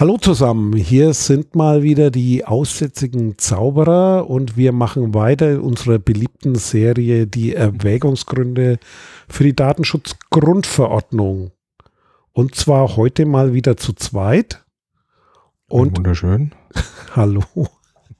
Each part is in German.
Hallo zusammen, hier sind mal wieder die aussätzigen Zauberer und wir machen weiter in unserer beliebten Serie die Erwägungsgründe für die Datenschutzgrundverordnung. Und zwar heute mal wieder zu zweit. Und wunderschön. Hallo.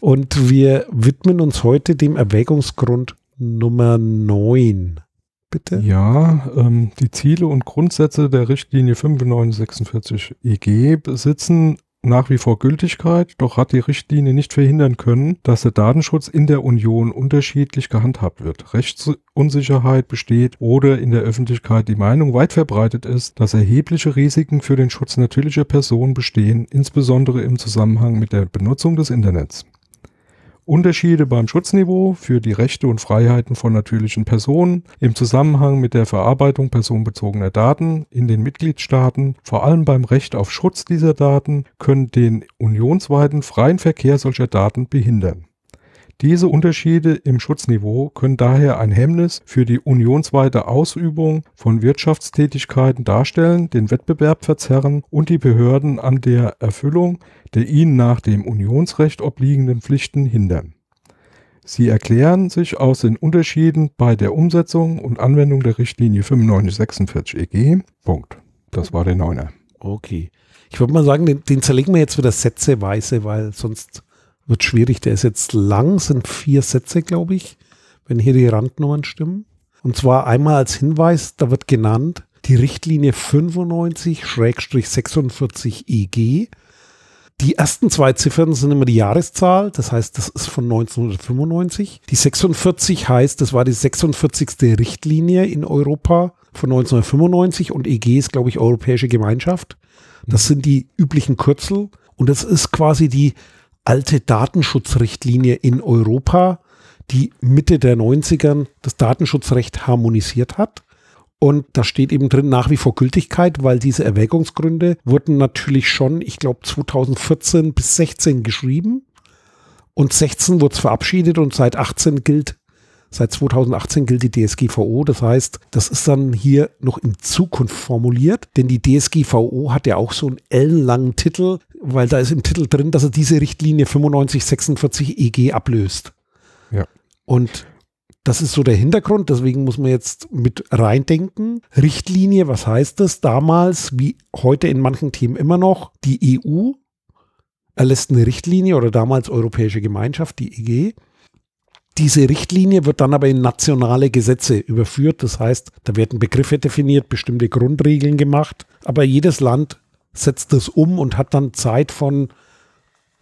Und wir widmen uns heute dem Erwägungsgrund Nummer 9 bitte? Ja, ähm, die Ziele und Grundsätze der Richtlinie 9546 EG besitzen nach wie vor Gültigkeit, doch hat die Richtlinie nicht verhindern können, dass der Datenschutz in der Union unterschiedlich gehandhabt wird. Rechtsunsicherheit besteht oder in der Öffentlichkeit die Meinung weit verbreitet ist, dass erhebliche Risiken für den Schutz natürlicher Personen bestehen, insbesondere im Zusammenhang mit der Benutzung des Internets. Unterschiede beim Schutzniveau für die Rechte und Freiheiten von natürlichen Personen im Zusammenhang mit der Verarbeitung personenbezogener Daten in den Mitgliedstaaten, vor allem beim Recht auf Schutz dieser Daten, können den unionsweiten freien Verkehr solcher Daten behindern. Diese Unterschiede im Schutzniveau können daher ein Hemmnis für die unionsweite Ausübung von Wirtschaftstätigkeiten darstellen, den Wettbewerb verzerren und die Behörden an der Erfüllung der ihnen nach dem Unionsrecht obliegenden Pflichten hindern. Sie erklären sich aus den Unterschieden bei der Umsetzung und Anwendung der Richtlinie 9546 EG. Punkt. Das war der Neuner. Okay. Ich würde mal sagen, den, den zerlegen wir jetzt wieder sätzeweise, weil sonst wird schwierig. Der ist jetzt lang, sind vier Sätze, glaube ich, wenn hier die Randnummern stimmen. Und zwar einmal als Hinweis, da wird genannt die Richtlinie 95-46 EG. Die ersten zwei Ziffern sind immer die Jahreszahl, das heißt, das ist von 1995. Die 46 heißt, das war die 46. Richtlinie in Europa von 1995 und EG ist, glaube ich, Europäische Gemeinschaft. Das sind die üblichen Kürzel und das ist quasi die alte Datenschutzrichtlinie in Europa, die Mitte der 90ern das Datenschutzrecht harmonisiert hat. Und da steht eben drin nach wie vor Gültigkeit, weil diese Erwägungsgründe wurden natürlich schon, ich glaube, 2014 bis 16 geschrieben. Und 16 wurde es verabschiedet und seit 18 gilt, seit 2018 gilt die DSGVO. Das heißt, das ist dann hier noch in Zukunft formuliert, denn die DSGVO hat ja auch so einen ellenlangen Titel, weil da ist im Titel drin, dass er diese Richtlinie 9546 EG ablöst. Ja. Und das ist so der Hintergrund, deswegen muss man jetzt mit reindenken. Richtlinie, was heißt das? Damals, wie heute in manchen Themen immer noch, die EU erlässt eine Richtlinie oder damals Europäische Gemeinschaft, die EG. Diese Richtlinie wird dann aber in nationale Gesetze überführt. Das heißt, da werden Begriffe definiert, bestimmte Grundregeln gemacht. Aber jedes Land setzt das um und hat dann Zeit von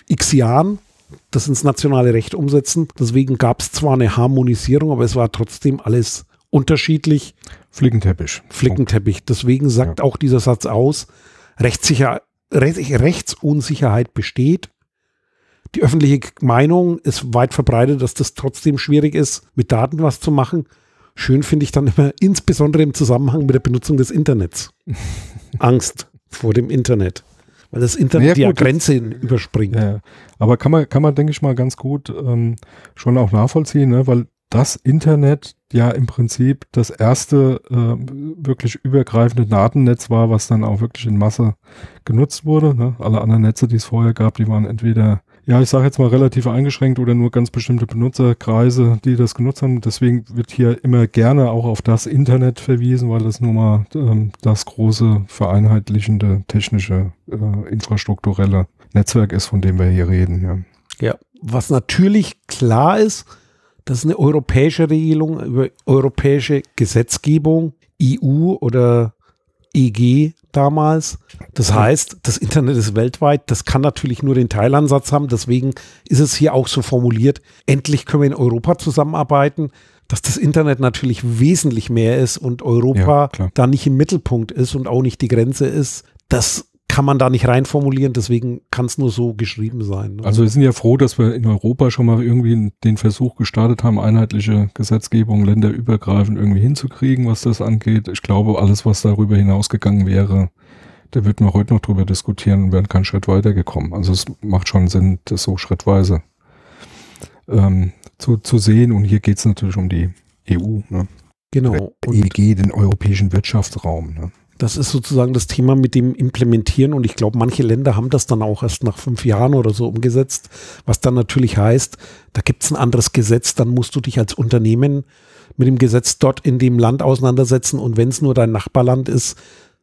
x Jahren, das ins nationale Recht umsetzen. Deswegen gab es zwar eine Harmonisierung, aber es war trotzdem alles unterschiedlich. Flickenteppich. Flickenteppich. Deswegen sagt ja. auch dieser Satz aus, Rechtssicher, Rechtsunsicherheit besteht. Die öffentliche Meinung ist weit verbreitet, dass das trotzdem schwierig ist, mit Daten was zu machen. Schön finde ich dann immer, insbesondere im Zusammenhang mit der Benutzung des Internets. Angst vor dem Internet weil das Internet ja, gut, Grenzen überspringt. Ja, aber kann man, kann man, denke ich mal, ganz gut ähm, schon auch nachvollziehen, ne? weil das Internet ja im Prinzip das erste äh, wirklich übergreifende Datennetz war, was dann auch wirklich in Masse genutzt wurde. Ne? Alle anderen Netze, die es vorher gab, die waren entweder ja, ich sage jetzt mal relativ eingeschränkt oder nur ganz bestimmte Benutzerkreise, die das genutzt haben. Deswegen wird hier immer gerne auch auf das Internet verwiesen, weil das nun mal ähm, das große vereinheitlichende technische äh, infrastrukturelle Netzwerk ist, von dem wir hier reden. Ja. ja, was natürlich klar ist, das ist eine europäische Regelung über europäische Gesetzgebung, EU oder EG damals. Das heißt, das Internet ist weltweit. Das kann natürlich nur den Teilansatz haben. Deswegen ist es hier auch so formuliert. Endlich können wir in Europa zusammenarbeiten. Dass das Internet natürlich wesentlich mehr ist und Europa ja, da nicht im Mittelpunkt ist und auch nicht die Grenze ist. Das kann man da nicht reinformulieren, deswegen kann es nur so geschrieben sein. Ne? Also wir sind ja froh, dass wir in Europa schon mal irgendwie den Versuch gestartet haben, einheitliche Gesetzgebung länderübergreifend irgendwie hinzukriegen, was das angeht. Ich glaube, alles, was darüber hinausgegangen wäre, da würden wir heute noch drüber diskutieren und wären keinen Schritt weiter gekommen. Also es macht schon Sinn, das so schrittweise ähm, zu, zu sehen. Und hier geht es natürlich um die EU. Ne? Genau. EG, den europäischen Wirtschaftsraum. Ne? Das ist sozusagen das Thema mit dem Implementieren und ich glaube, manche Länder haben das dann auch erst nach fünf Jahren oder so umgesetzt, was dann natürlich heißt, da gibt es ein anderes Gesetz, dann musst du dich als Unternehmen mit dem Gesetz dort in dem Land auseinandersetzen und wenn es nur dein Nachbarland ist,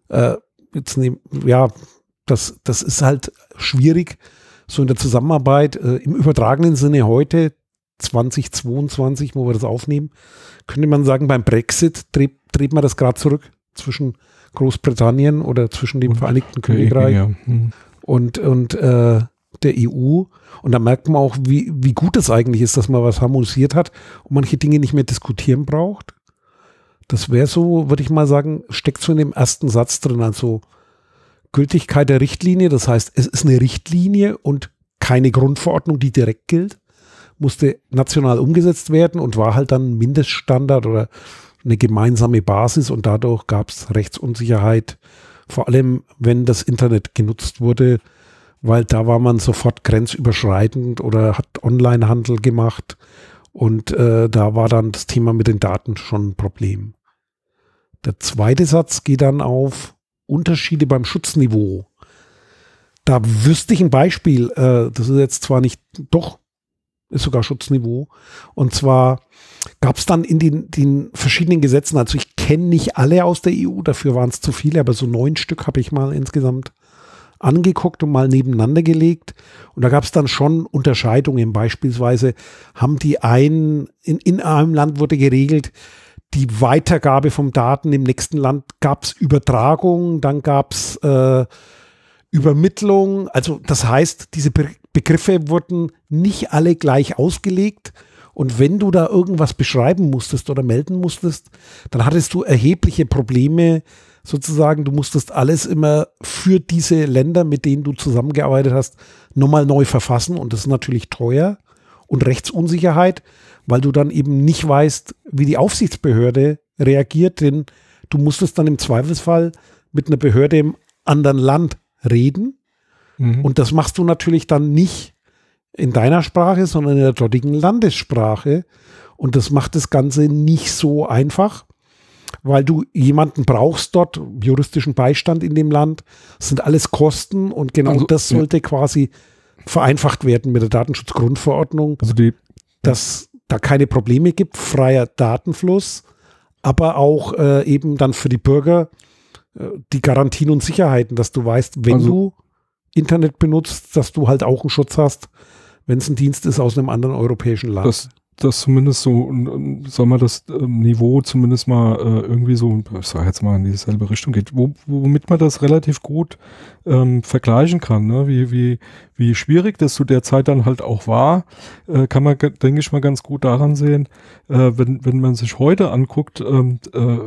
äh, jetzt nehm, ja, das, das ist halt schwierig, so in der Zusammenarbeit äh, im übertragenen Sinne heute 2022, wo wir das aufnehmen, könnte man sagen, beim Brexit dreht, dreht man das gerade zurück zwischen Großbritannien oder zwischen dem Vereinigten Königreich ja. hm. und, und äh, der EU. Und da merkt man auch, wie, wie gut es eigentlich ist, dass man was harmonisiert hat und manche Dinge nicht mehr diskutieren braucht. Das wäre so, würde ich mal sagen, steckt so in dem ersten Satz drin. Also Gültigkeit der Richtlinie, das heißt, es ist eine Richtlinie und keine Grundverordnung, die direkt gilt, musste national umgesetzt werden und war halt dann Mindeststandard oder eine gemeinsame Basis und dadurch gab es Rechtsunsicherheit, vor allem wenn das Internet genutzt wurde, weil da war man sofort grenzüberschreitend oder hat Onlinehandel gemacht und äh, da war dann das Thema mit den Daten schon ein Problem. Der zweite Satz geht dann auf Unterschiede beim Schutzniveau. Da wüsste ich ein Beispiel, äh, das ist jetzt zwar nicht, doch, ist sogar Schutzniveau. Und zwar gab es dann in den, den, verschiedenen Gesetzen, also ich kenne nicht alle aus der EU, dafür waren es zu viele, aber so neun Stück habe ich mal insgesamt angeguckt und mal nebeneinander gelegt. Und da gab es dann schon Unterscheidungen. Beispielsweise haben die einen, in, in einem Land wurde geregelt, die Weitergabe von Daten im nächsten Land gab es Übertragung, dann gab es äh, Übermittlung. Also das heißt, diese Be Begriffe wurden nicht alle gleich ausgelegt. Und wenn du da irgendwas beschreiben musstest oder melden musstest, dann hattest du erhebliche Probleme, sozusagen. Du musstest alles immer für diese Länder, mit denen du zusammengearbeitet hast, nochmal neu verfassen. Und das ist natürlich teuer und Rechtsunsicherheit, weil du dann eben nicht weißt, wie die Aufsichtsbehörde reagiert. Denn du musstest dann im Zweifelsfall mit einer Behörde im anderen Land reden. Mhm. Und das machst du natürlich dann nicht in deiner Sprache, sondern in der dortigen Landessprache. Und das macht das Ganze nicht so einfach, weil du jemanden brauchst dort, juristischen Beistand in dem Land. Das sind alles Kosten und genau also, das sollte ja. quasi vereinfacht werden mit der Datenschutzgrundverordnung, also die, dass da keine Probleme gibt, freier Datenfluss, aber auch äh, eben dann für die Bürger die Garantien und Sicherheiten, dass du weißt, wenn also, du Internet benutzt, dass du halt auch einen Schutz hast, wenn es ein Dienst ist aus einem anderen europäischen Land. Das, das zumindest so, sagen wir, das ähm, Niveau zumindest mal äh, irgendwie so, ich sag jetzt mal in dieselbe Richtung geht, wo, womit man das relativ gut ähm, vergleichen kann, ne? wie, wie, wie schwierig das zu der Zeit dann halt auch war, äh, kann man, denke ich mal, ganz gut daran sehen, äh, wenn, wenn man sich heute anguckt, ähm, äh,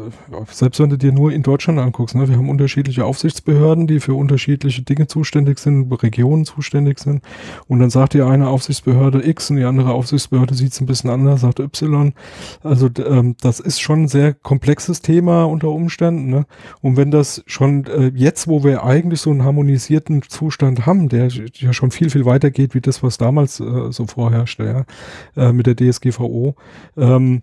selbst wenn du dir nur in Deutschland anguckst, ne? wir haben unterschiedliche Aufsichtsbehörden, die für unterschiedliche Dinge zuständig sind, Regionen zuständig sind und dann sagt die eine Aufsichtsbehörde X und die andere Aufsichtsbehörde sieht es ein bisschen anders, sagt Y. Also ähm, das ist schon ein sehr komplexes Thema unter Umständen. Ne? Und wenn das schon äh, jetzt, wo wir eigentlich so ein harmonisierten Zustand haben, der ja schon viel, viel weiter geht, wie das, was damals äh, so vorherrschte, ja, äh, mit der DSGVO. Ähm,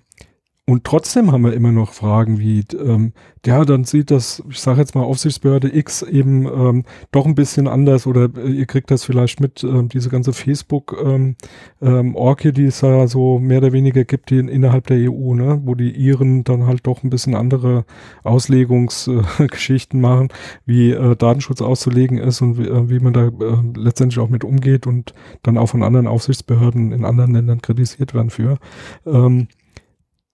und trotzdem haben wir immer noch Fragen wie, ähm, ja, dann sieht das, ich sage jetzt mal Aufsichtsbehörde X eben ähm, doch ein bisschen anders oder äh, ihr kriegt das vielleicht mit, ähm, diese ganze Facebook ähm, ähm, die es ja so mehr oder weniger gibt, die in, innerhalb der EU, ne, wo die Iren dann halt doch ein bisschen andere Auslegungsgeschichten äh, machen, wie äh, Datenschutz auszulegen ist und wie, äh, wie man da äh, letztendlich auch mit umgeht und dann auch von anderen Aufsichtsbehörden in anderen Ländern kritisiert werden für.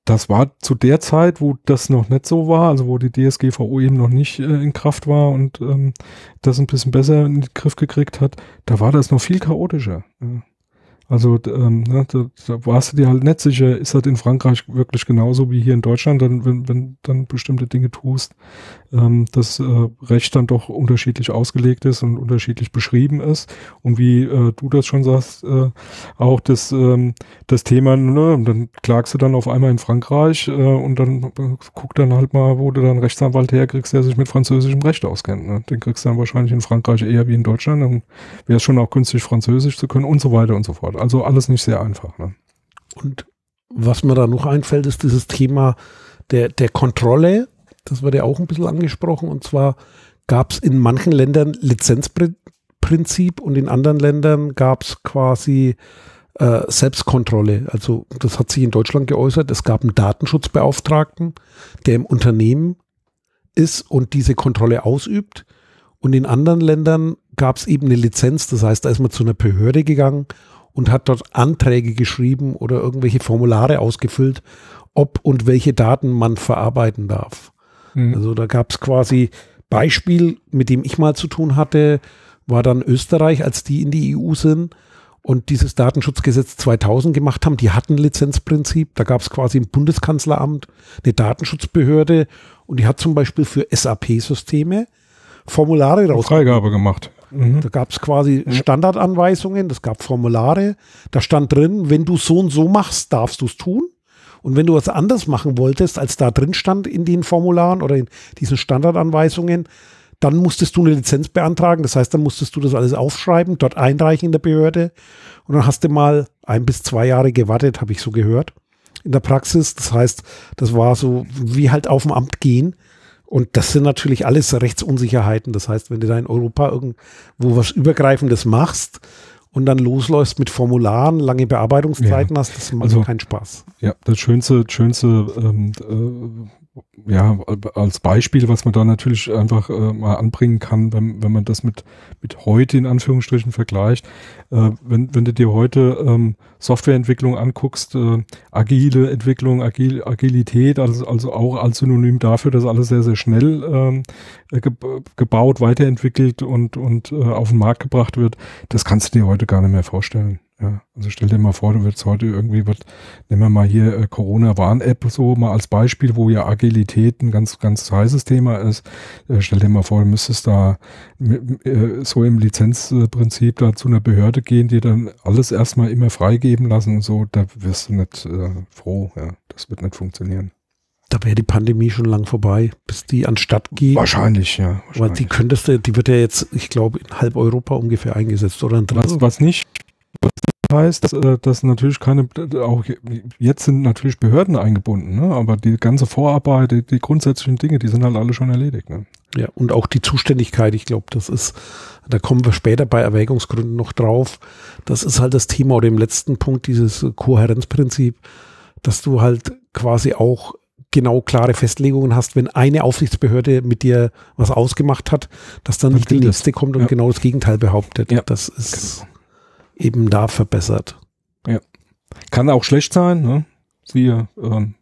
Das war zu der Zeit, wo das noch nicht so war, also wo die DSGVO eben noch nicht äh, in Kraft war und ähm, das ein bisschen besser in den Griff gekriegt hat, da war das noch viel chaotischer. Ja. Also ähm, ne, da, da warst du dir halt nicht sicher, ist das in Frankreich wirklich genauso wie hier in Deutschland, dann, wenn, wenn dann bestimmte Dinge tust, ähm, das äh, Recht dann doch unterschiedlich ausgelegt ist und unterschiedlich beschrieben ist. Und wie äh, du das schon sagst, äh, auch das, ähm, das Thema, ne, dann klagst du dann auf einmal in Frankreich äh, und dann äh, guck dann halt mal, wo du dann Rechtsanwalt herkriegst, der sich mit französischem Recht auskennt. Ne? Den kriegst du dann wahrscheinlich in Frankreich eher wie in Deutschland, dann wäre es schon auch günstig, Französisch zu können und so weiter und so fort. Also alles nicht sehr einfach. Ne? Und was mir da noch einfällt, ist dieses Thema der, der Kontrolle. Das wurde ja auch ein bisschen angesprochen. Und zwar gab es in manchen Ländern Lizenzprinzip und in anderen Ländern gab es quasi äh, Selbstkontrolle. Also das hat sich in Deutschland geäußert. Es gab einen Datenschutzbeauftragten, der im Unternehmen ist und diese Kontrolle ausübt. Und in anderen Ländern gab es eben eine Lizenz. Das heißt, da ist man zu einer Behörde gegangen und hat dort Anträge geschrieben oder irgendwelche Formulare ausgefüllt, ob und welche Daten man verarbeiten darf. Mhm. Also da gab es quasi Beispiel, mit dem ich mal zu tun hatte, war dann Österreich, als die in die EU sind und dieses Datenschutzgesetz 2000 gemacht haben. Die hatten Lizenzprinzip. Da gab es quasi im Bundeskanzleramt eine Datenschutzbehörde und die hat zum Beispiel für SAP-Systeme Formulare raus. Freigabe gemacht. Mhm. Da gab es quasi Standardanweisungen, das gab Formulare. Da stand drin, wenn du so und so machst, darfst du es tun. Und wenn du was anders machen wolltest, als da drin stand in den Formularen oder in diesen Standardanweisungen, dann musstest du eine Lizenz beantragen. Das heißt, dann musstest du das alles aufschreiben, dort einreichen in der Behörde. Und dann hast du mal ein bis zwei Jahre gewartet, habe ich so gehört, in der Praxis. Das heißt, das war so wie halt auf dem Amt gehen. Und das sind natürlich alles Rechtsunsicherheiten. Das heißt, wenn du da in Europa irgendwo was Übergreifendes machst und dann losläufst mit Formularen, lange Bearbeitungszeiten ja. hast, das macht also, keinen Spaß. Ja, das schönste, schönste ähm, äh, ja, als Beispiel, was man da natürlich einfach äh, mal anbringen kann, wenn, wenn man das mit, mit heute in Anführungsstrichen vergleicht. Äh, wenn, wenn du dir heute ähm, Softwareentwicklung anguckst, äh, agile Entwicklung, Agil, Agilität, also, also auch als Synonym dafür, dass alles sehr, sehr schnell ähm, ge gebaut, weiterentwickelt und, und äh, auf den Markt gebracht wird, das kannst du dir heute gar nicht mehr vorstellen. Ja, also stell dir mal vor, du würdest heute irgendwie, wird, nehmen wir mal hier äh, Corona-Warn-App so mal als Beispiel, wo ja Agilität ein ganz, ganz heißes Thema ist. Äh, stell dir mal vor, du müsstest da äh, so im Lizenzprinzip da zu einer Behörde gehen, die dann alles erstmal immer freigeben lassen und so, da wirst du nicht äh, froh. Ja, das wird nicht funktionieren. Da wäre die Pandemie schon lang vorbei, bis die anstatt geht. Wahrscheinlich, ja. Wahrscheinlich. Weil die könntest du, die wird ja jetzt, ich glaube, in halb Europa ungefähr eingesetzt oder ein Was, was nicht, was heißt, dass, äh, dass natürlich keine, auch jetzt sind natürlich Behörden eingebunden, ne? aber die ganze Vorarbeit, die, die grundsätzlichen Dinge, die sind halt alle schon erledigt. Ne? Ja, und auch die Zuständigkeit, ich glaube, das ist, da kommen wir später bei Erwägungsgründen noch drauf. Das ist halt das Thema oder im letzten Punkt dieses Kohärenzprinzip, dass du halt quasi auch genau klare Festlegungen hast, wenn eine Aufsichtsbehörde mit dir was ausgemacht hat, dass dann, dann nicht die nächste kommt und ja. genau das Gegenteil behauptet. Ja. Das ist genau eben da verbessert. Ja. Kann auch schlecht sein, ne? Siehe ähm,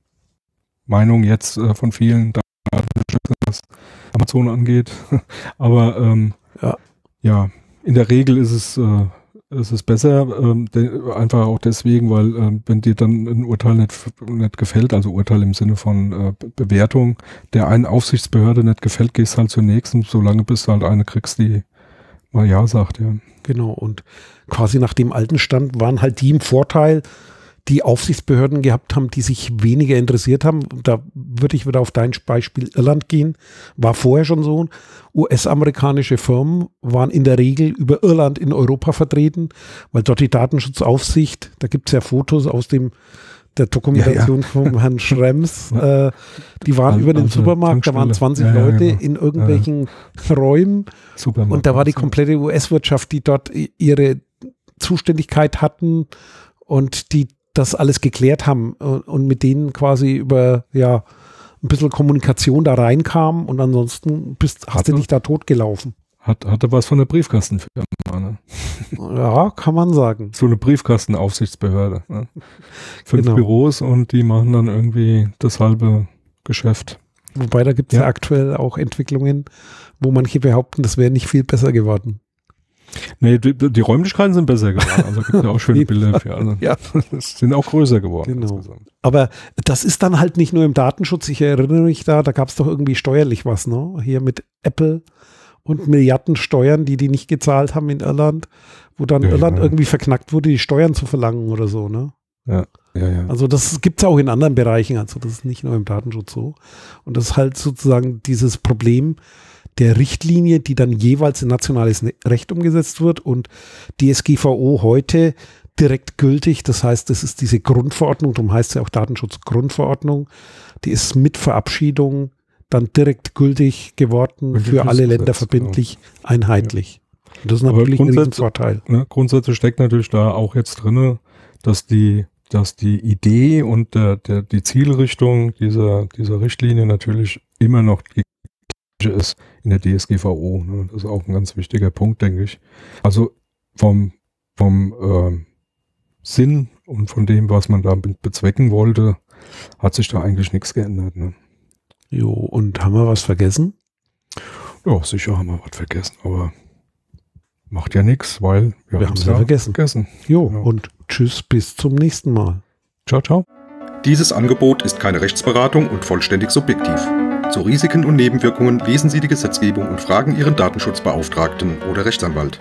Meinung jetzt äh, von vielen, was Amazon angeht. Aber ähm, ja. ja, in der Regel ist es, äh, ist es besser, ähm, einfach auch deswegen, weil äh, wenn dir dann ein Urteil nicht, nicht gefällt, also Urteil im Sinne von äh, Bewertung, der einen Aufsichtsbehörde nicht gefällt, gehst halt zur nächsten, solange bis du halt eine kriegst, die mal Ja sagt, ja. Genau, und quasi nach dem alten Stand waren halt die im Vorteil, die Aufsichtsbehörden gehabt haben, die sich weniger interessiert haben. Da würde ich wieder auf dein Beispiel Irland gehen. War vorher schon so. US-amerikanische Firmen waren in der Regel über Irland in Europa vertreten, weil dort die Datenschutzaufsicht, da gibt es ja Fotos aus dem der Dokumentation ja, ja. von Herrn Schrems. Äh, die waren also, über den also Supermarkt, da waren 20 ja, Leute genau. in irgendwelchen Räumen. Supermarkt, und da war die komplette US-Wirtschaft, die dort ihre Zuständigkeit hatten und die das alles geklärt haben und, mit denen quasi über ja ein bisschen Kommunikation da reinkam und ansonsten bist, hast du dich da totgelaufen. Hat, hatte was von der Briefkastenfirma, ne? Ja, kann man sagen. So eine Briefkastenaufsichtsbehörde. Ne? Fünf genau. Büros und die machen dann irgendwie das halbe Geschäft. Wobei da gibt es ja. ja aktuell auch Entwicklungen, wo manche behaupten, das wäre nicht viel besser geworden. Nee, die, die, Räumlichkeiten sind besser geworden. Also gibt ja auch schöne Bilder für alle. ja. sind auch größer geworden. Genau. Aber das ist dann halt nicht nur im Datenschutz. Ich erinnere mich da, da gab es doch irgendwie steuerlich was, ne? Hier mit Apple und Milliarden Steuern, die die nicht gezahlt haben in Irland, wo dann ja, Irland ja. irgendwie verknackt wurde, die Steuern zu verlangen oder so, ne? Ja. Ja, ja. Also das gibt es auch in anderen Bereichen, also das ist nicht nur im Datenschutz so. Und das ist halt sozusagen dieses Problem der Richtlinie, die dann jeweils in nationales ne-, Recht umgesetzt wird und die SGVO heute direkt gültig. Das heißt, das ist diese Grundverordnung, darum heißt es ja auch Datenschutzgrundverordnung. Die ist mit Verabschiedung dann direkt gültig geworden, Gültig für alle Länder Gesetz, verbindlich, einheitlich. Und das ist natürlich ein Riesenvorteil. Ne, grundsätzlich steckt natürlich da auch jetzt drinne, dass die, dass die Idee und der, der, die Zielrichtung dieser, dieser Richtlinie natürlich immer noch die ist in der DSGVO. Ne? Das ist auch ein ganz wichtiger Punkt, denke ich. Also vom, vom ähm, Sinn und von dem, was man da be- bezwecken wollte, hat sich da eigentlich nichts geändert. Ne? Jo, und haben wir was vergessen? Ja, sicher haben wir was vergessen, aber macht ja nichts, weil wir, Wir haben's haben's ja vergessen. vergessen. Jo, Ja. und tschüss, bis zum nächsten Mal. Ciao, ciao. Dieses Angebot ist keine Rechtsberatung und vollständig subjektiv. Zu Risiken und Nebenwirkungen lesen Sie die Gesetzgebung und fragen Ihren Datenschutzbeauftragten oder Rechtsanwalt.